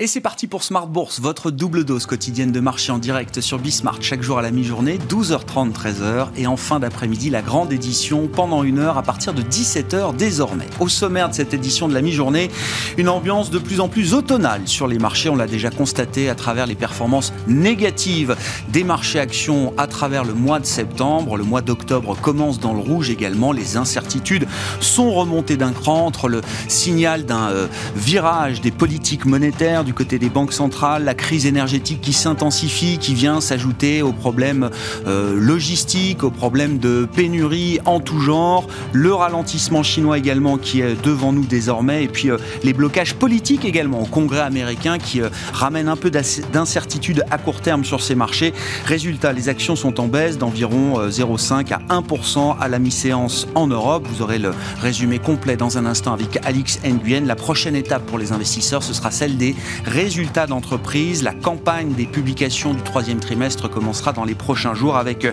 Et c'est parti pour Smart Bourse, votre double dose quotidienne de marché en direct sur Bismart chaque jour à la mi-journée, 12h30, 13h. Et en fin d'après-midi, la grande édition pendant une heure à partir de 17h désormais. Au sommaire de cette édition de la mi-journée, une ambiance de plus en plus automnale sur les marchés. On l'a déjà constaté à travers les performances négatives des marchés actions à travers le mois de septembre. Le mois d'octobre commence dans le rouge également. Les incertitudes sont remontées d'un cran entre le signal d'un euh, virage des politiques monétaires du côté des banques centrales, la crise énergétique qui s'intensifie, qui vient s'ajouter aux problèmes euh, logistiques, aux problèmes de pénurie en tout genre, le ralentissement chinois également qui est devant nous désormais, et puis euh, les blocages politiques également au Congrès américain qui euh, ramènent un peu d'incertitude à court terme sur ces marchés. Résultat, les actions sont en baisse d'environ 0,5 à 1% à la mi-séance en Europe. Vous aurez le résumé complet dans un instant avec Alix Nguyen. La prochaine étape pour les investisseurs, ce sera celle des résultats d'entreprise. La campagne des publications du troisième trimestre commencera dans les prochains jours avec euh,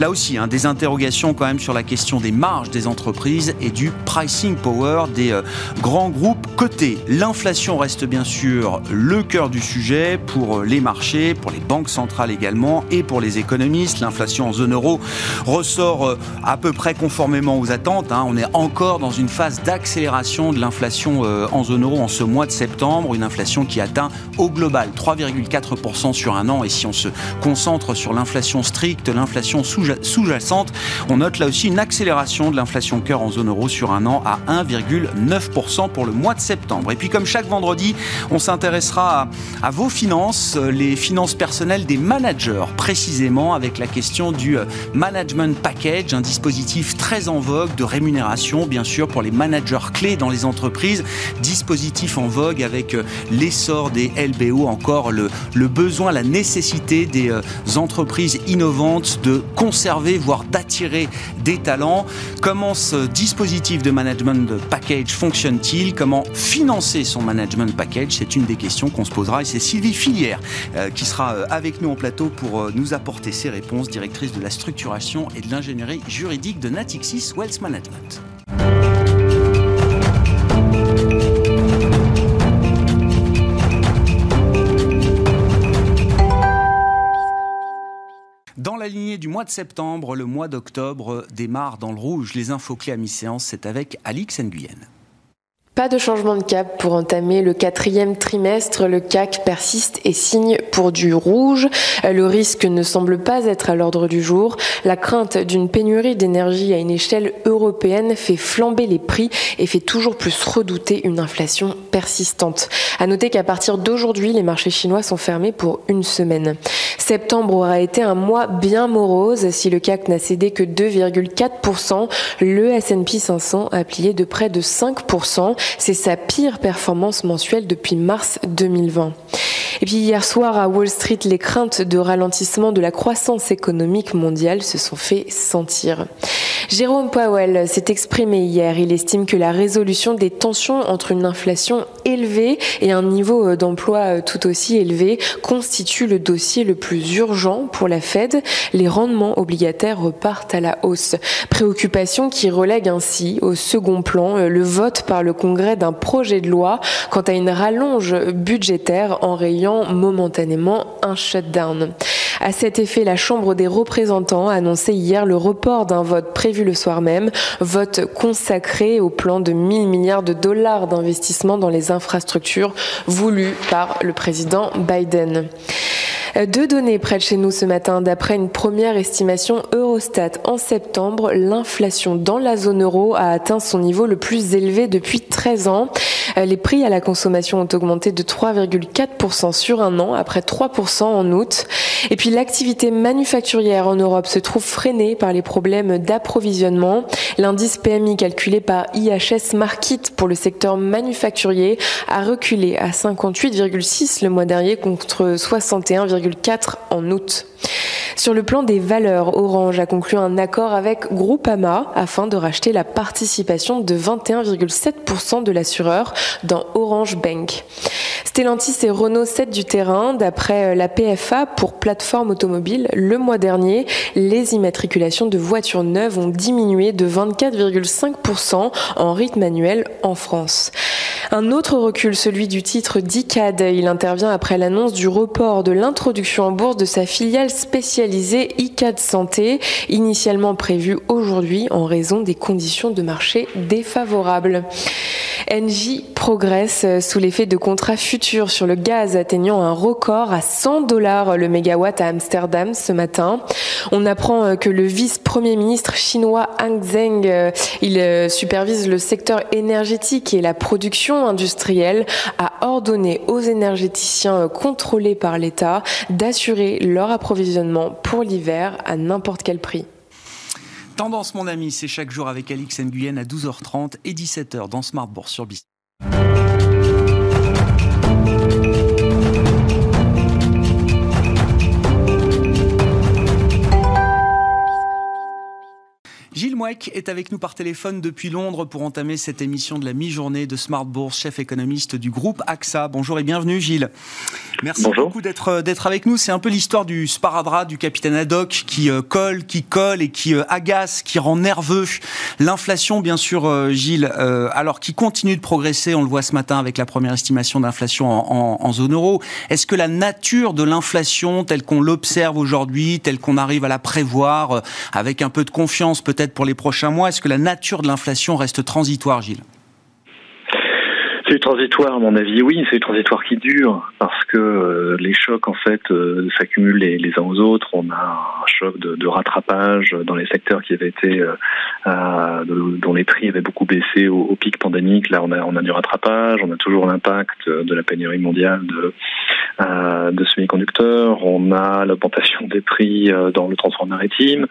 là aussi hein, des interrogations quand même sur la question des marges des entreprises et du pricing power des euh, grands groupes cotés. L'inflation reste bien sûr le cœur du sujet pour euh, les marchés, pour les banques centrales également et pour les économistes. L'inflation en zone euro ressort à peu près conformément aux attentes. Hein. On est encore dans une phase d'accélération de l'inflation en zone euro en ce mois de septembre, une inflation qui atteint au global 3,4% sur un an. Et si on se concentre sur l'inflation stricte, l'inflation sous-jacente, on note là aussi une accélération de l'inflation cœur en zone euro sur un an à 1,9% pour le mois de septembre. Et puis comme chaque vendredi, on s'intéressera à, vos finances, les finances personnelles des managers, précisément avec la question du euh, management package, un dispositif très en vogue de rémunération, bien sûr, pour les managers clés dans les entreprises, dispositif en vogue avec euh, des LBO, encore le, le besoin, la nécessité des euh, entreprises innovantes de conserver, voire d'attirer des talents. Comment ce dispositif de management package fonctionne-t-il? Comment financer son management package? C'est une des questions qu'on se posera et c'est Sylvie Filière euh, qui sera euh, avec nous en plateau pour nous apporter ses réponses, directrice de la structuration et de l'ingénierie juridique de Natixis Wealth Management. Du mois de septembre, le mois d'octobre démarre dans le rouge. Les infos clés à mi-séance, c'est avec Alix Nguyen. Pas de changement de cap pour entamer le quatrième trimestre. Le CAC persiste et signe pour du rouge. Le risque ne semble pas être à l'ordre du jour. La crainte d'une pénurie d'énergie à une échelle européenne fait flamber les prix et fait toujours plus redouter une inflation persistante. À noter qu'à partir d'aujourd'hui, les marchés chinois sont fermés pour une semaine. Septembre aura été un mois bien morose. Si le CAC n'a cédé que 2,4%, le S&P 500 a plié de près de 5%. C'est sa pire performance mensuelle depuis mars 2020. Et puis hier soir à Wall Street, les craintes de ralentissement de la croissance économique mondiale se sont fait sentir. Jérôme Powell s'est exprimé hier. Il estime que la résolution des tensions entre une inflation élevée et un niveau d'emploi tout aussi élevé constitue le dossier le plus urgent pour la Fed. Les rendements obligataires repartent à la hausse. Préoccupation qui relègue ainsi au second plan le vote par le Congrès d'un projet de loi quant à une rallonge budgétaire en rayant momentanément un shutdown. À cet effet, la Chambre des représentants a annoncé hier le report d'un vote prévu le soir même, vote consacré au plan de 1000 milliards de dollars d'investissement dans les infrastructures voulu par le président Biden. Deux données près de chez nous ce matin. D'après une première estimation Eurostat, en septembre, l'inflation dans la zone euro a atteint son niveau le plus élevé depuis 13 ans. Les prix à la consommation ont augmenté de 3,4% sur un an, après 3% en août. Et puis l'activité manufacturière en Europe se trouve freinée par les problèmes d'approvisionnement. L'indice PMI calculé par IHS Markit pour le secteur manufacturier a reculé à 58,6 le mois dernier contre 61,4 en août. Sur le plan des valeurs, Orange a conclu un accord avec Groupama afin de racheter la participation de 21,7% de l'assureur dans Orange Bank. Stellantis et Renault cèdent du terrain. D'après la PFA pour plateforme automobile, le mois dernier, les immatriculations de voitures neuves ont diminué de 24,5% en rythme annuel en France. Un autre recul, celui du titre d'ICAD. Il intervient après l'annonce du report de l'introduction en bourse de sa filiale spécialisée ICAD Santé, initialement prévue aujourd'hui en raison des conditions de marché défavorables. Engie progresse sous l'effet de contrats futurs sur le gaz atteignant un record à 100 dollars le mégawatt à Amsterdam ce matin. On apprend que le vice-premier ministre chinois Hang Zheng, euh, il euh, supervise le secteur énergétique et la production industrielle, a ordonné aux énergéticiens contrôlés par l'État d'assurer leur approvisionnement pour l'hiver à n'importe quel prix. Tendance, mon ami, c'est chaque jour avec Alix Nguyen à 12h30 et 17h dans Smart Bourse sur BIS. Gilles Mouek est avec nous par téléphone depuis Londres pour entamer cette émission de la mi-journée de Smart Bourse, chef économiste du groupe AXA. Bonjour et bienvenue Gilles. Merci beaucoup d'être euh, d'être avec nous. C'est un peu l'histoire du sparadrap du capitaine Haddock qui euh, colle, qui colle et qui euh, agace, qui rend nerveux. L'inflation, bien sûr, Gilles, alors qui continue de progresser. On le voit ce matin avec la première estimation d'inflation en, en, zone euro. Est-ce que la nature de l'inflation, telle qu'on l'observe aujourd'hui, telle qu'on arrive à la prévoir, avec un peu de confiance peut-être pour les prochains mois. Est-ce que la nature de l'inflation reste transitoire, Gilles? C'est transitoire, à mon avis, oui, c'est transitoire qui dure, parce que euh, les chocs, en fait, euh, s'accumulent les, uns aux autres. On a un choc de, rattrapage dans les secteurs qui avaient été, euh, dont les prix avaient beaucoup baissé au, pic pandémique. Là, on a, du rattrapage, on a toujours l'impact de la pénurie mondiale de, de semi-conducteurs, on a l'augmentation des prix dans le transport maritime,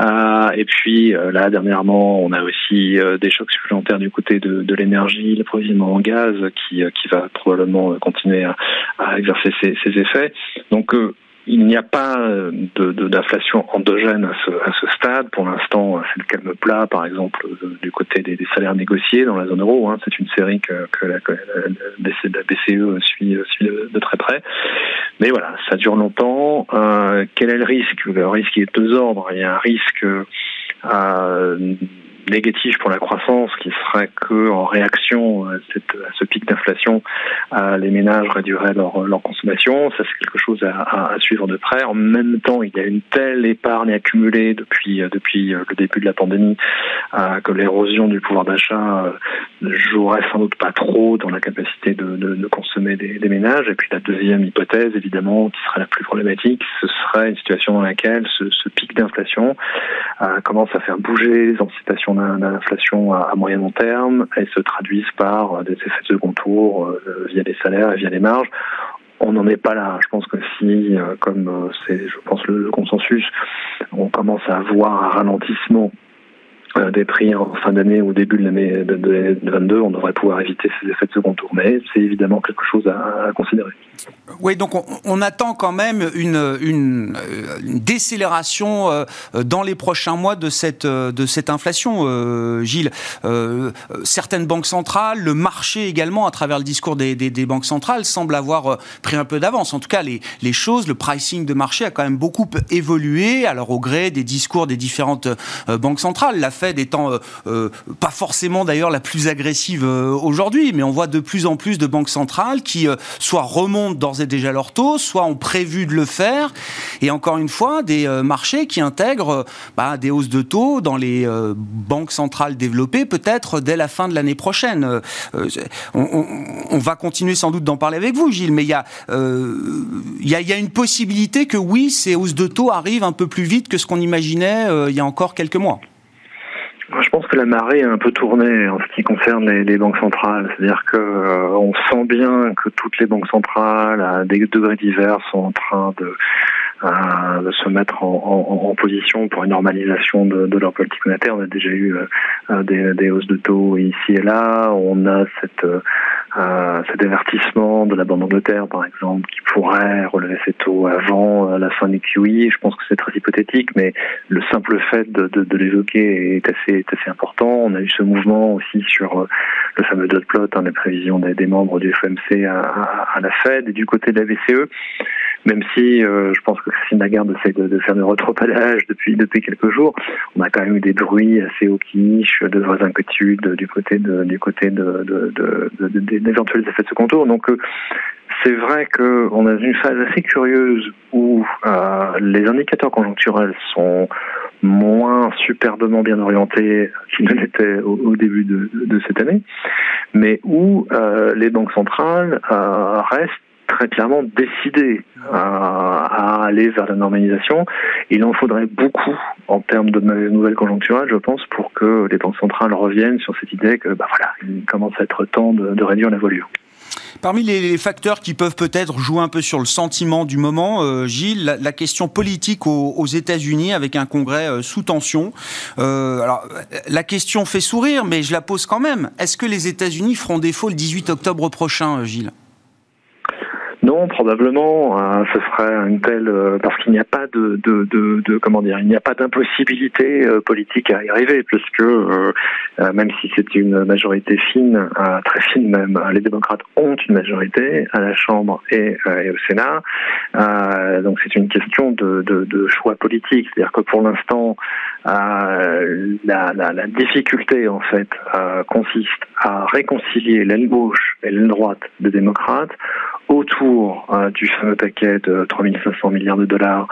et puis là, dernièrement, on a aussi des chocs supplémentaires du côté de, de l'énergie, l'approvisionnement en gaz qui, euh, qui va probablement continuer à, exercer ses, effets. Donc euh, il n'y a pas d'inflation endogène à ce, stade. Pour l'instant, c'est le calme plat, par exemple, du côté des, salaires négociés dans la zone euro. Hein. C'est une série que, la, BCE suit, suit de, très près. Mais voilà, ça dure longtemps. Euh, quel est le risque? Le risque est de deux ordres. Il y a un risque euh, négatif pour la croissance, qui serait que en réaction à, ce pic d'inflation, les ménages réduiraient leur, consommation. Ça, c'est quelque chose à, suivre de près. En même temps, il y a une telle épargne accumulée depuis depuis le début de la pandémie que l'érosion du pouvoir d'achat ne jouerait sans doute pas trop dans la capacité de, de, consommer des, ménages. Et puis la deuxième hypothèse, évidemment, qui serait la plus problématique, ce serait une situation dans laquelle ce, ce pic d'inflation commence à faire bouger les anticipations d'inflation à, moyen long terme et se traduisent par euh, des effets de second tour euh, via les salaires et via les marges on n'en est pas là. Je pense que si, euh, comme c'est, je pense, le, consensus, on commence à avoir un ralentissement des prix en fin d'année ou début de l'année 2022, on devrait pouvoir éviter ces effets de second tour. Mais c'est évidemment quelque chose à considérer. Oui, donc on, attend quand même une, une, décélération euh, dans les prochains mois de cette, de cette inflation, euh, Gilles. Euh, certaines banques centrales, le marché également, à travers le discours des, des, banques centrales, semble avoir pris un peu d'avance. En tout cas, les, les, choses, le pricing de marché a quand même beaucoup évolué, alors au gré des discours des différentes banques centrales. Fed étant pas forcément d'ailleurs la plus agressive aujourd'hui, mais on voit de plus en plus de banques centrales qui soit remontent d'ores et déjà leur taux, soit ont prévu de le faire. Et encore une fois, des euh, marchés qui intègrent euh, bah, des hausses de taux dans les euh, banques centrales développées, peut-être dès la fin de l'année prochaine. On, va continuer sans doute d'en parler avec vous, Gilles, mais il, y a, une possibilité que oui, ces hausses de taux arrivent un peu plus vite que ce qu'on imaginait il y a encore quelques mois. Je pense que la marée a un peu tourné en ce qui concerne les, banques centrales. C'est-à-dire que euh, on sent bien que toutes les banques centrales, à des degrés divers, sont en train de, euh, de se mettre en, en, position pour une normalisation de, de, leur politique monétaire. On a déjà eu euh, des, des, hausses de taux ici et là. On a cette euh, avertissement de la Banque d'Angleterre, par exemple, qui pourrait relever ses taux avant euh, la fin du QE. Je pense que c'est très hypothétique, mais le simple fait de, de, de l'évoquer est assez, est assez important. On a eu ce mouvement aussi sur euh, le fameux dot plot, hein, les prévisions des, des, membres du FOMC à, à, à, la Fed. Et du côté de la BCE, même si euh, je pense que Christine Lagarde essaie de, de faire du retropalage depuis depuis quelques jours, on a quand même eu des bruits assez quiche, de vraies inquiétudes du côté de du côté de, de, de, d'éventuels effets de ce contour. Donc c'est vrai qu'on a une phase assez curieuse où les indicateurs conjoncturels sont moins superbement bien orientés qu'ils ne l'étaient au, début de, cette année, mais où les banques centrales restent très clairement décidé à, aller vers la normalisation. Il en faudrait beaucoup en termes de nouvelles conjoncturelles, je pense, pour que les banques centrales reviennent sur cette idée que, bah voilà, il commence à être temps de, réduire la voilure. Parmi les facteurs qui peuvent peut-être jouer un peu sur le sentiment du moment, euh, Gilles, la, question politique aux, États-Unis avec un Congrès euh, sous tension. Euh, alors, la question fait sourire, mais je la pose quand même. Est-ce que les États-Unis feront défaut le 18 octobre prochain, Gilles? Non, probablement, euh, ce serait une telle euh, parce qu'il n'y a pas de, de, de, de, comment dire, il n'y a pas d'impossibilité euh, politique à y arriver, puisque même si c'est une majorité fine, très fine même, les démocrates ont une majorité à la Chambre et, et au Sénat, donc c'est une question de, de, choix politique, c'est-à-dire que pour l'instant, la, la, la, difficulté en fait consiste à réconcilier l'aile gauche et l'aile droite des démocrates autour euh, du fameux paquet de 3500 milliards de dollars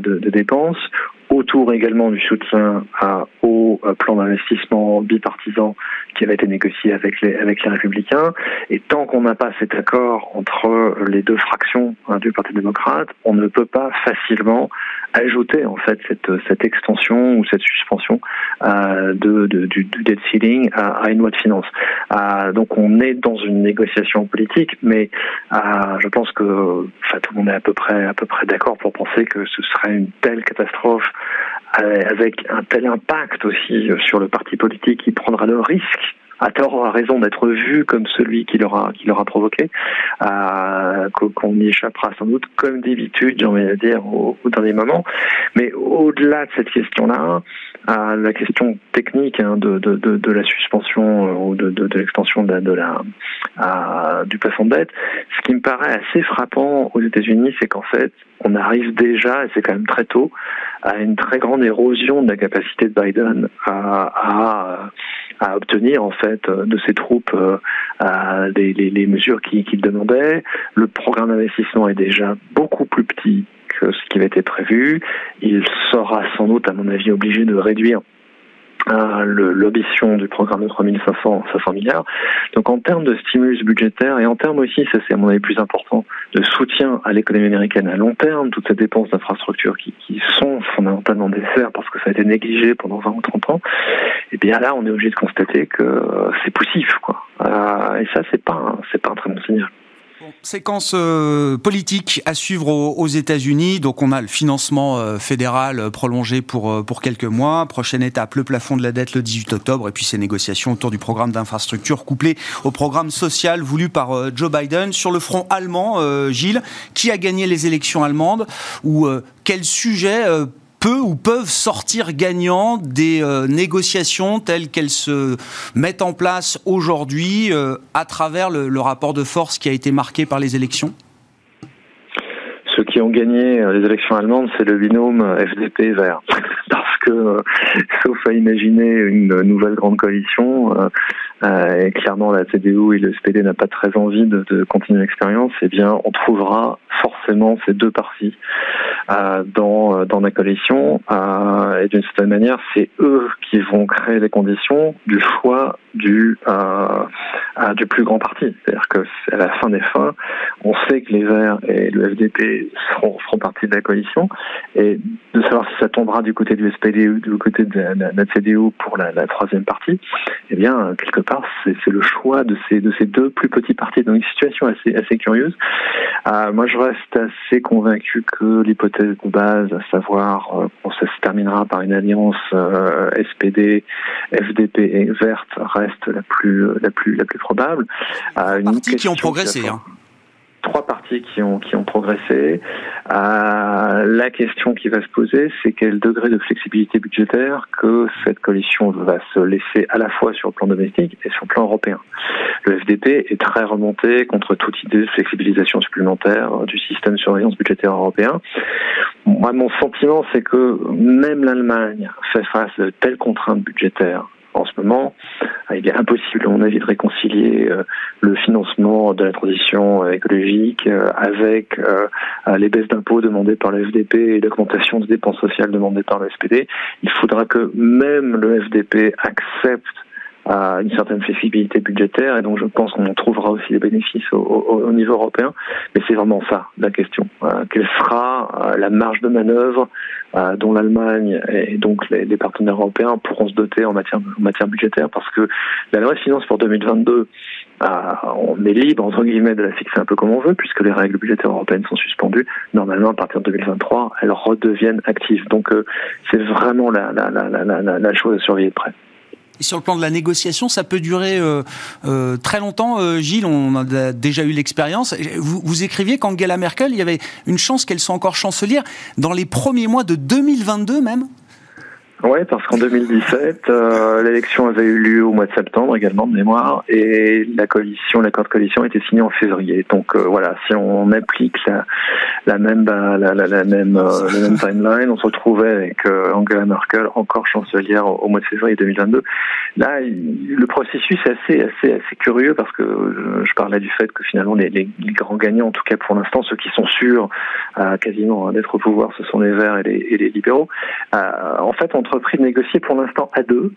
de, dépenses, autour également du soutien euh, au plan d'investissement bipartisan qui avait été négocié avec les, avec les républicains. Et tant qu'on n'a pas cet accord entre les deux fractions hein, du Parti démocrate, on ne peut pas facilement ajouter en fait cette, cette extension ou cette suspension euh, de, du, du, debt ceiling à, à, une loi de finances. Euh, donc on est dans une négociation politique, mais euh, je pense que enfin, tout le monde est à peu près à peu près d'accord pour penser que ce serait une telle catastrophe euh, avec un tel impact aussi sur le parti politique qui prendra le risque à tort a raison d'être vu comme celui qui l'aura provoqué, euh, qu'on y échappera sans doute comme d'habitude, j'ai envie de dire, au, dernier moment. Mais au-delà de cette question-là, à la question technique hein, de, la suspension euh, ou de, l'extension de, la, à, du plafond de dette, ce qui me paraît assez frappant aux États-Unis, c'est qu'en fait, on arrive déjà, et c'est quand même très tôt, à une très grande érosion de la capacité de Biden à, à, à obtenir en fait de ses troupes euh, les, les, les, mesures qu'il demandait. Le programme d'investissement est déjà beaucoup plus petit que ce qui avait été prévu. Il sera sans doute, à mon avis, obligé de réduire euh, l'ambition du programme de 3500 500 milliards. Donc en termes de stimulus budgétaire et en termes aussi, ça c'est à mon avis plus important, de soutien à l'économie américaine à long terme, toutes ces dépenses d'infrastructures qui, sont fondamentalement nécessaires parce que ça a été négligé pendant 20 ou 30 ans, et eh bien là on est obligé de constater que c'est poussif. Quoi. Euh, et ça c'est pas, c'est pas un très bon signal. Séquence euh, politique à suivre aux, États-Unis. Donc, on a le financement euh, fédéral euh, prolongé pour, pour quelques mois. Prochaine étape, le plafond de la dette le 18 octobre. Et puis, ces négociations autour du programme d'infrastructure couplé au programme social voulu par Joe Biden. Sur le front allemand, Gilles, qui a gagné les élections allemandes Ou quel sujet peut ou peuvent sortir gagnants des euh, négociations telles qu'elles se mettent en place aujourd'hui euh, à travers le, rapport de force qui a été marqué par les élections? Ceux qui ont gagné euh, les élections allemandes, c'est le binôme FDP-Vert. Parce que, sauf à imaginer une nouvelle grande coalition, et clairement la CDU et le SPD n'a pas très envie de, de continuer l'expérience, eh bien on trouvera forcément ces deux partis euh, dans, euh, dans la coalition. Euh, et d'une certaine manière, c'est eux qui vont créer les conditions du choix du, du plus grand parti. C'est-à-dire que à la fin des fins, on sait que les Verts et le FDP seront, feront partie de la coalition. Et de savoir si ça tombera du côté du SPD ou du côté de la, CDU pour la, la, troisième partie, eh bien, quelque part, c'est le choix de ces, de ces deux plus petits partis. Donc, une situation assez, assez curieuse. Euh, moi, je reste assez convaincu que l'hypothèse de base, à savoir euh, qu'on ça se terminera par une alliance euh, SPD, FDP et verte, reste la plus la plus la plus probable. Euh, Partis qui ont progressé. Hein trois parties qui ont qui ont progressé. Euh, la question qui va se poser, c'est quel degré de flexibilité budgétaire que cette coalition va se laisser à la fois sur le plan domestique et sur le plan européen. Le FDP est très remonté contre toute idée de flexibilisation supplémentaire du système de surveillance budgétaire européen. Moi, mon sentiment, c'est que même l'Allemagne fait face à de telles contraintes budgétaires en ce moment, il est impossible, à mon avis, de réconcilier le financement de la transition écologique avec les baisses d'impôts demandées par le FDP et l'augmentation des dépenses sociales demandées par le SPD. Il faudra que même le FDP accepte à une certaine flexibilité budgétaire et donc je pense qu'on trouvera aussi des bénéfices au, au, au niveau européen. Mais c'est vraiment ça la question. Euh, quelle sera euh, la marge de manœuvre euh, dont l'Allemagne et donc les, les, partenaires européens pourront se doter en matière, en matière budgétaire Parce que la loi de finances pour 2022, on est libre entre guillemets de la fixer un peu comme on veut puisque les règles budgétaires européennes sont suspendues. Normalement, à partir de 2023, elles redeviennent actives. Donc c'est vraiment la, la, la, la, la chose à surveiller de près. Sur le plan de la négociation, ça peut durer euh, euh, très longtemps. Euh, Gilles, on a déjà eu l'expérience. Vous, vous, écriviez qu'Angela Merkel, il y avait une chance qu'elle soit encore chancelière dans les premiers mois de 2022 même? Oui, parce qu'en 2017, euh, l'élection avait eu lieu au mois de septembre également de mémoire, et la coalition, l'accord de coalition était signé en février. Donc euh, voilà, si on applique la, la même, la, la, la même, euh, la même timeline, on se retrouvait avec euh, Angela Merkel encore chancelière au, mois de février 2022. Là, le processus est assez, assez, assez curieux parce que je, je parlais du fait que finalement les, les, grands gagnants, en tout cas pour l'instant, ceux qui sont sûrs quasiment hein, d'être au pouvoir, ce sont les Verts et les, et les libéraux. en fait, entre entrepris de négocier pour l'instant à deux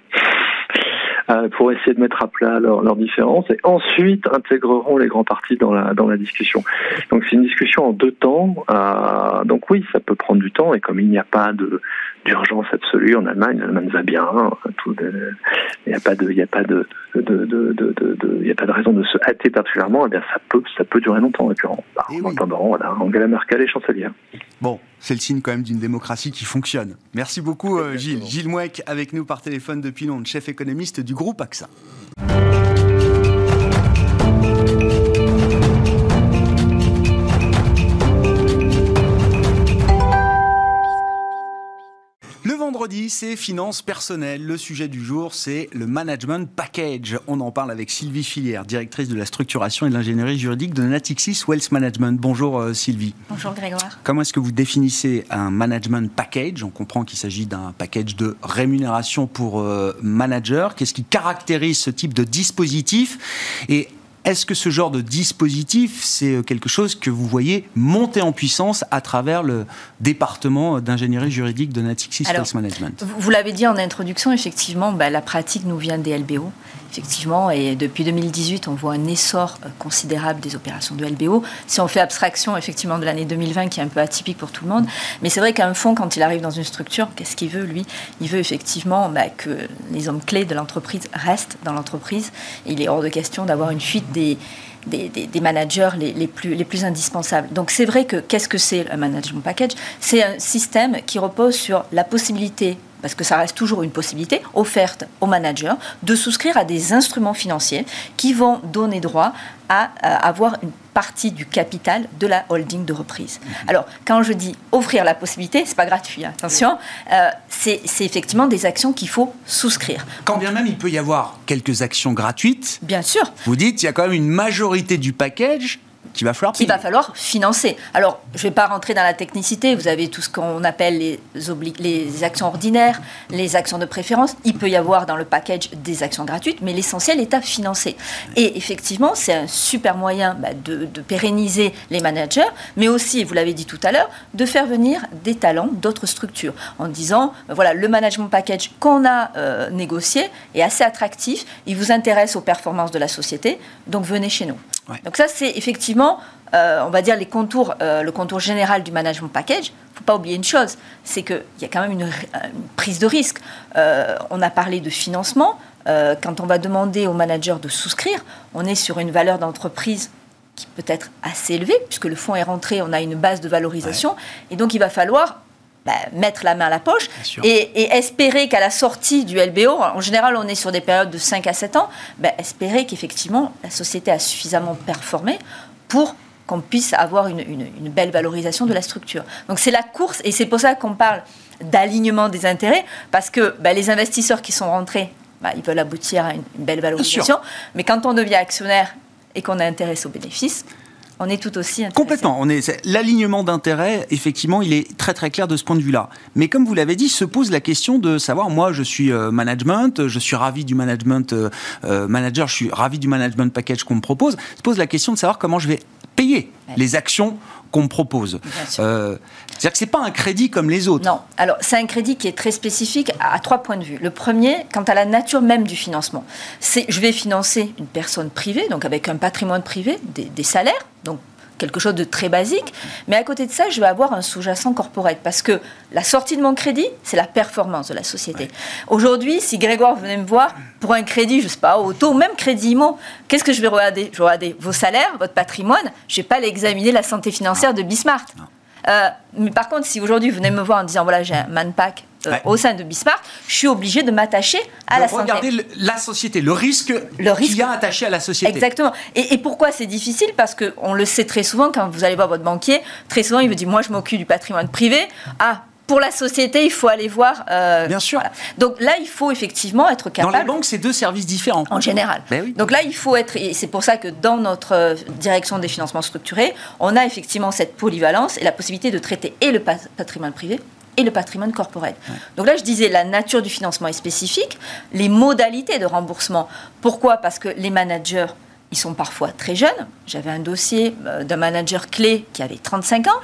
euh, pour essayer de mettre à plat leurs leur différences et ensuite intégreront les grands partis dans la dans la discussion. Donc c'est une discussion en deux temps. Euh, donc oui, ça peut prendre du temps et comme il n'y a pas de d'urgence absolue en Allemagne, l'Allemagne va bien. Tout il n'y a pas de il a pas de il y a pas de raison de se hâter particulièrement. Eh bien ça peut ça peut durer longtemps. Et puis en, en oui. attendant, voilà, Angela Merkel est chancelière. Bon, c'est le signe quand même d'une démocratie qui fonctionne. Merci beaucoup euh, Gilles. Gilles Mouek avec nous par téléphone depuis Londres, chef économiste du groupe AXA. C'est finances personnelles. Le sujet du jour, c'est le management package. On en parle avec Sylvie Filière, directrice de la structuration et de l'ingénierie juridique de Natixis Wealth Management. Bonjour euh, Sylvie. Bonjour Grégoire. Comment est-ce que vous définissez un management package? On comprend qu'il s'agit d'un package de rémunération pour euh, manager. Qu'est-ce qui caractérise ce type de dispositif? Et est-ce que ce genre de dispositif, c'est quelque chose que vous voyez monter en puissance à travers le département d'ingénierie juridique de Natixis Wealth Management? Vous l'avez dit en introduction, effectivement, bah, la pratique nous vient des LBO effectivement, et depuis 2018, on voit un essor euh, considérable des opérations de LBO. Si on fait abstraction, effectivement, de l'année 2020, qui est un peu atypique pour tout le monde, mais c'est vrai qu'un fonds, quand il arrive dans une structure, qu'est-ce qu'il veut, lui? Il veut effectivement bah, que les hommes clés de l'entreprise restent dans l'entreprise. Il est hors de question d'avoir une fuite des, managers les, plus, les plus indispensables. Donc c'est vrai que qu'est-ce que c'est un management package? C'est un système qui repose sur la possibilité parce que ça reste toujours une possibilité offerte aux managers de souscrire à des instruments financiers qui vont donner droit à, avoir une partie du capital de la holding de reprise. Mhm. Alors, quand je dis offrir la possibilité, c'est pas gratuit, hein, attention, euh, c'est effectivement des actions qu'il faut souscrire. Quand bien même il peut y avoir quelques actions gratuites. Bien sûr. Vous dites, il y a quand même une majorité du package qu'il va falloir qu'il va falloir financer. Alors, je ne vais pas rentrer dans la technicité. Vous avez tout ce qu'on appelle les, les actions ordinaires, les actions de préférence. Il peut y avoir dans le package des actions gratuites, mais l'essentiel est à financer. Et effectivement, c'est un super moyen bah, de, de, pérenniser les managers, mais aussi, vous l'avez dit tout à l'heure, de faire venir des talents d'autres structures en disant, voilà, le management package qu'on a euh, négocié est assez attractif, il vous intéresse aux performances de la société, donc venez chez nous. Ouais. Donc ça, c'est effectivement, euh, on va dire, les contours, euh, le contour général du management package. Il ne faut pas oublier une chose, c'est qu'il y a quand même une, une prise de risque. Euh, on a parlé de financement. Quand on va demander aux managers de souscrire, on est sur une valeur d'entreprise qui peut être assez élevée, puisque le fonds est rentré, on a une base de valorisation. Ouais. Et donc, il va falloir bah, mettre la main à la poche et, et, espérer qu'à la sortie du LBO, en général on est sur des périodes de 5 à 7 ans, bah, espérer qu'effectivement la société a suffisamment performé pour qu'on puisse avoir une, une, une, belle valorisation de la structure. Donc c'est la course et c'est pour ça qu'on parle d'alignement des intérêts parce que bah, les investisseurs qui sont rentrés, ils veulent aboutir à une, une belle valorisation, mais quand on devient actionnaire et qu'on est intéressé aux bénéfices, on est tout aussi. Complètement. On est l'alignement d'intérêts. Effectivement, il est très très clair de ce point de vue-là. Mais comme vous l'avez dit, se pose la question de savoir. Moi, je suis euh, management, je suis ravi du management euh, euh, manager, je suis ravi du management package qu'on me propose. Se pose la question de savoir comment je vais payer les actions qu'on propose. Euh, C'est-à-dire que c'est pas un crédit comme les autres. Non. Alors c'est un crédit qui est très spécifique à, trois points de vue. Le premier, quant à la nature même du financement, c'est je vais financer une personne privée, donc avec un patrimoine privé, des, des salaires, donc quelque chose de très basique. Mais à côté de ça, je vais avoir un sous-jacent corporate parce que la sortie de mon crédit, c'est la performance de la société. Aujourd'hui, si Grégoire venait me voir pour un crédit, je sais pas, auto, même crédit IMO, qu'est-ce que je vais regarder? Je vais regarder vos salaires, votre patrimoine. Je vais pas l'examiner la santé financière de Bismarck. Euh, mais par contre, si aujourd'hui vous venez me voir en disant voilà, j'ai un manpack euh, au sein de Bismarck, je suis obligé de m'attacher à la santé. Regardez la société, le risque, le risque qu'il y a attaché à la société. Exactement. Et, et pourquoi c'est difficile? Parce qu'on le sait très souvent, quand vous allez voir votre banquier, très souvent il vous dit Moi je m'occupe du patrimoine privé. Ah, pour la société, il faut aller voir. Euh, Bien sûr. Donc là, il faut effectivement être capable. Dans les banques, c'est deux services différents. En général. Ben oui. Donc là, il faut être. Et c'est pour ça que dans notre euh, direction des financements structurés, on a effectivement cette polyvalence et la possibilité de traiter et le patrimoine privé et le patrimoine corporel. Donc là, je disais, la nature du financement est spécifique, les modalités de remboursement. Pourquoi? Parce que les managers, ils sont parfois très jeunes. J'avais un dossier euh, d'un manager clé qui avait 35 ans.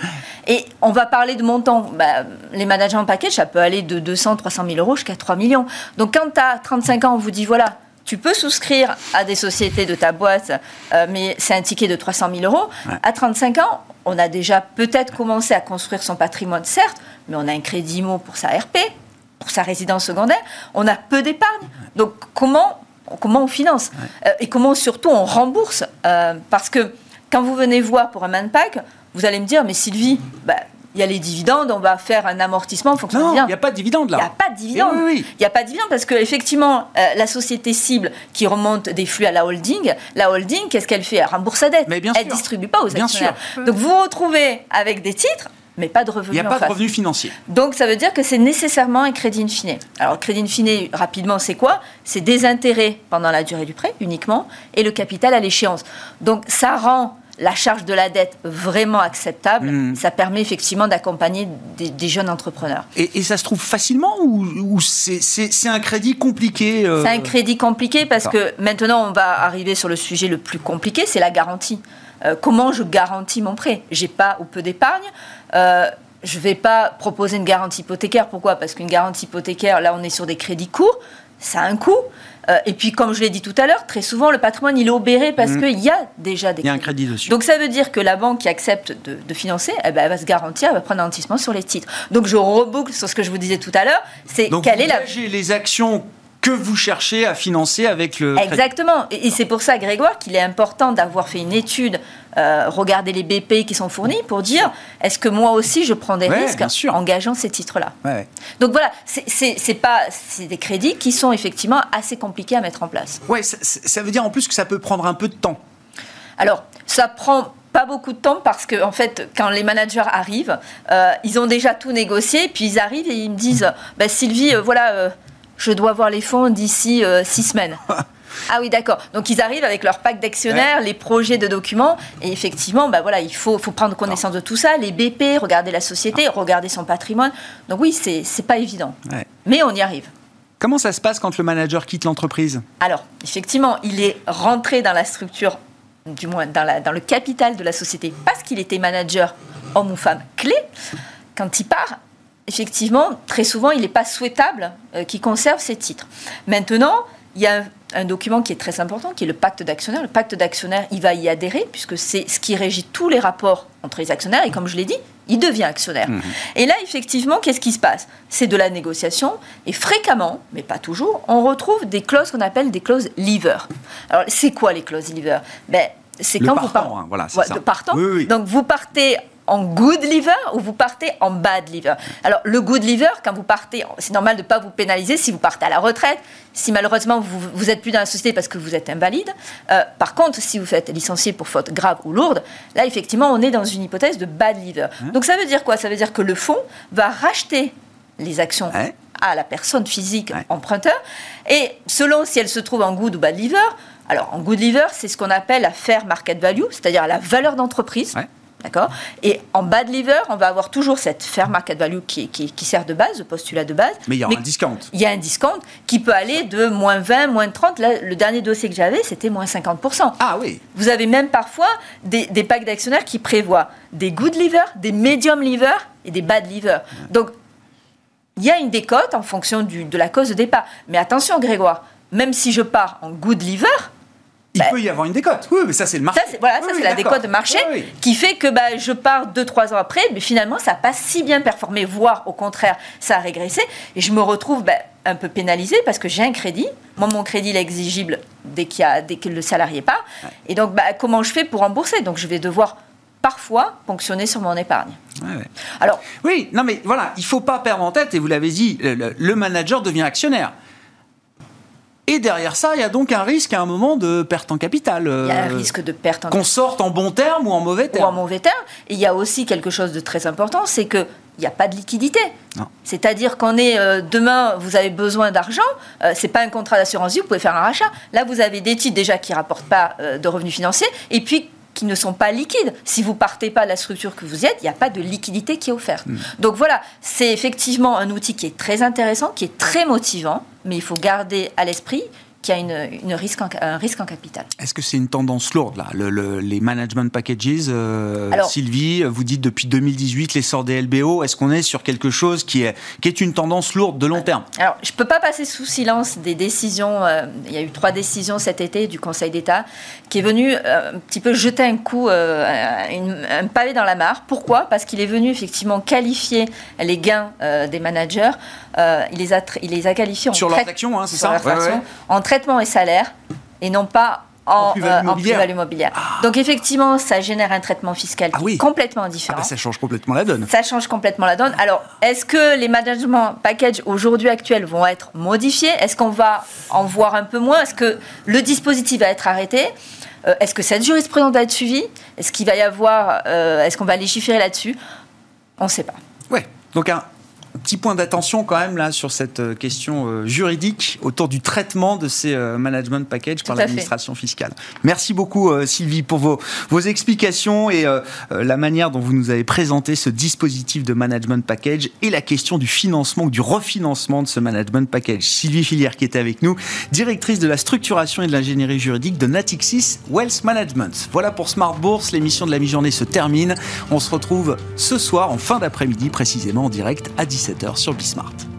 Et on va parler de montant. Bah, les managers en package, ça peut aller de 200, 300 000 euros jusqu'à 3 millions. Donc quand tu as 35 ans, on vous dit, voilà, tu peux souscrire à des sociétés de ta boîte, euh, mais c'est un ticket de 300 000 euros. À 35 ans, on a déjà peut-être commencé à construire son patrimoine, certes, mais on a un crédit IMO pour sa RP, pour sa résidence secondaire. On a peu d'épargne. Donc comment, comment on finance euh, Et comment surtout on rembourse euh, Parce que quand vous venez voir pour un manpack, vous allez me dire, mais Sylvie, bah, il y a les dividendes, on va faire un amortissement en fonction non, il n'y a pas de dividende là. Il n'y a pas de dividende. Eh il n'y a pas de dividende parce qu'effectivement, euh, la société cible qui remonte des flux à la holding, la holding, qu'est-ce qu'elle fait? Elle rembourse sa dette. Mais bien elle ne distribue pas aux actionnaires. Donc vous vous retrouvez avec des titres mais pas de revenus. Il n'y a pas de revenus financiers. Donc ça veut dire que c'est nécessairement un crédit in fine. Alors crédit in fine, rapidement, c'est quoi? C'est des intérêts pendant la durée du prêt uniquement et le capital à l'échéance. Donc ça rend la charge de la dette vraiment acceptable, hmm. ça permet effectivement d'accompagner des, jeunes entrepreneurs. Et, ça se trouve facilement ou, c'est un crédit compliqué euh? C'est un crédit compliqué parce que maintenant on va arriver sur le sujet le plus compliqué, c'est la garantie. Euh, comment je garantis mon prêt? J'ai pas ou peu d'épargne. Euh, je ne vais pas proposer une garantie hypothécaire. Pourquoi? Parce qu'une garantie hypothécaire, là, on est sur des crédits courts, ça a un coût. Euh, et puis, comme je l'ai dit tout à l'heure, très souvent, le patrimoine, il est obéré parce mmh. qu'il y a déjà des Il y a un crédit dessus. Donc, ça veut dire que la banque qui accepte de, financer, eh ben, elle va se garantir, elle va prendre un investissement sur les titres. Donc, je reboucle sur ce que je vous disais tout à l'heure. C'est quelle est la... les actions que vous cherchez à financer avec le... Exactement. Et, c'est pour ça, Grégoire, qu'il est important d'avoir fait une étude, euh, regarder les BP qui sont fournis pour dire, est-ce que moi aussi je prends des risques en engageant ces titres-là? Donc voilà, c'est pas des crédits qui sont effectivement assez compliqués à mettre en place. Ouais, ça, veut dire en plus que ça peut prendre un peu de temps. Alors, ça prend pas beaucoup de temps parce que en fait quand les managers arrivent euh, ils ont déjà tout négocié puis ils arrivent et ils me disent bah, Sylvie euh, voilà je dois voir les fonds d'ici euh, six semaines. Ah oui, d'accord. Donc ils arrivent avec leur pack d'actionnaires, les projets de documents, et effectivement, bah voilà, il faut, faut prendre connaissance de tout ça, les BP, regarder la société, regarder son patrimoine. Donc oui, c'est n'est pas évident, mais on y arrive. Comment ça se passe quand le manager quitte l'entreprise? Alors, effectivement, il est rentré dans la structure, du moins dans, la, dans le capital de la société, parce qu'il était manager, homme ou femme clé. Quand il part, effectivement, très souvent, il n'est pas souhaitable euh, qu'il conserve ses titres. Maintenant, il y a un, document qui est très important, qui est le pacte d'actionnaire. Le pacte d'actionnaire, il va y adhérer, puisque c'est ce qui régit tous les rapports entre les actionnaires, et comme je l'ai dit, il devient actionnaire. Mmh. Et là, effectivement, qu'est-ce qui se passe? C'est de la négociation, et fréquemment, mais pas toujours, on retrouve des clauses qu'on appelle des clauses lever. Alors, c'est quoi les clauses lever? Ben, c'est quand vous partez. Hein, voilà, partant. Donc vous partez en good liver ou vous partez en bad liver? Alors, le good liver, quand vous partez, c'est normal de ne pas vous pénaliser si vous partez à la retraite, si malheureusement vous, vous êtes plus dans la société parce que vous êtes invalide. Euh, par contre, si vous faites licencier pour faute grave ou lourde, là, effectivement, on est dans une hypothèse de bad liver. Hein? Donc, ça veut dire quoi? Ça veut dire que le fonds va racheter les actions à la personne physique emprunteur. Et selon si elle se trouve en good ou bad liver, alors en good liver, c'est ce qu'on appelle la fair market value, c'est-à-dire la valeur d'entreprise. D'accord Et en bad liver, on va avoir toujours cette fair market value qui, qui, sert de base, le postulat de base. Mais il y a un discount. Il y a un discount qui peut aller de moins 20, moins 30. Là, le dernier dossier que j'avais, c'était moins 50%. Ah oui. Vous avez même parfois des, des packs d'actionnaires qui prévoient des good liver, des medium liver et des bad liver. Donc, il y a une décote en fonction du, de la cause de départ. Mais attention, Grégoire, même si je pars en good liver, il bah, peut y avoir une décote. Oui, mais ça, c'est le marché. Ça, voilà, ça, c'est la décote de marché qui fait que bah, je pars 2-3 ans après, mais finalement, ça n'a pas si bien performé, voire au contraire, ça a régressé. Et je me retrouve bah, un peu pénalisé parce que j'ai un crédit. Moi, mon crédit, il est exigible dès, qu'il y a, dès que le salarié part. Et donc, comment je fais pour rembourser? Donc, je vais devoir parfois ponctionner sur mon épargne. Alors, oui, non mais voilà, il faut pas perdre en tête, et vous l'avez dit, le manager devient actionnaire. Et derrière ça, il y a donc un risque à un moment de perte en capital. Il y a un euh, risque de perte en Qu'on sorte en bon terme ou en mauvais terme. Ou en mauvais terme. Et il y a aussi quelque chose de très important, c'est que il n'y a pas de liquidité. C'est-à-dire qu'on est euh, demain, vous avez besoin d'argent, euh, c'est pas un contrat d'assurance vie, vous pouvez faire un rachat. Là, vous avez des titres déjà qui rapportent pas de revenus financiers, et puis qui ne sont pas liquides. Si vous partez pas de la structure que vous êtes, il n'y a pas de liquidité qui est offerte. Hmm. Donc voilà, c'est effectivement un outil qui est très intéressant, qui est très motivant, mais il faut garder à l'esprit qui a une, risque un risque en capital. Est-ce que c'est une tendance lourde, là, les management packages euh, Sylvie, vous dites depuis 2018 l'essor des LBO, est-ce qu'on est sur quelque chose qui est, qui est une tendance lourde de long terme? Alors, je ne peux pas passer sous silence des décisions, euh, il y a eu trois décisions cet été du Conseil d'État, qui est venu euh, un petit peu jeter un coup, un pavé dans la mare. Pourquoi? Parce qu'il est venu effectivement qualifier les gains des managers, il, les a, il les a qualifiés en... Sur leurs actions, hein, c'est ça En traitement et salaire et non pas en, plus-value mobilière. Ah. Donc effectivement, ça génère un traitement fiscal ah complètement différent. Ah bah, ça change complètement la donne. Ça change complètement la donne. Alors, est-ce que les management packages aujourd'hui actuels vont être modifiés? Est-ce qu'on va en voir un peu moins? Est-ce que le dispositif va être arrêté? Euh, Est-ce que cette jurisprudence va être suivie? Est-ce qu'il va y avoir euh, Est-ce qu'on va légiférer là-dessus? On ne sait pas. Ouais. Donc un, petit point d'attention quand même là sur cette euh, question euh, juridique autour du traitement de ces euh, management packages par l'administration fiscale. Merci beaucoup Sylvie pour vos, vos explications et la manière dont vous nous avez présenté ce dispositif de management package et la question du financement ou du refinancement de ce management package. Sylvie Filière qui était avec nous, directrice de la structuration et de l'ingénierie juridique de Natixis Wealth Management. Voilà pour Smart Bourse, l'émission de la mi-journée se termine. On se retrouve ce soir en fin d'après-midi précisément en direct à 10 17h sur Bismart.